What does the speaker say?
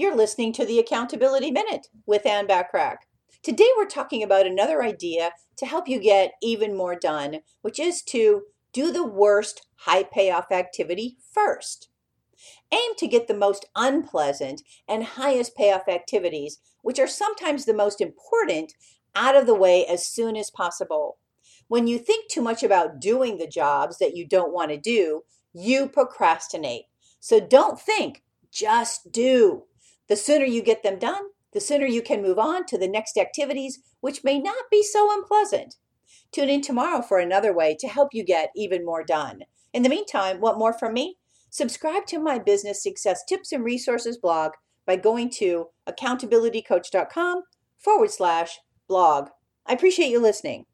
You're listening to the Accountability Minute with Anne Bachrach. Today we're talking about another idea to help you get even more done, which is to do the worst high payoff activity first. Aim to get the most unpleasant and highest payoff activities, which are sometimes the most important, out of the way as soon as possible. When you think too much about doing the jobs that you don't want to do, you procrastinate. So don't think, just do. The sooner you get them done, the sooner you can move on to the next activities, which may not be so unpleasant. Tune in tomorrow for another way to help you get even more done. In the meantime, want more from me? Subscribe to my business success tips and resources blog by going to accountabilitycoach.com forward slash blog. I appreciate you listening.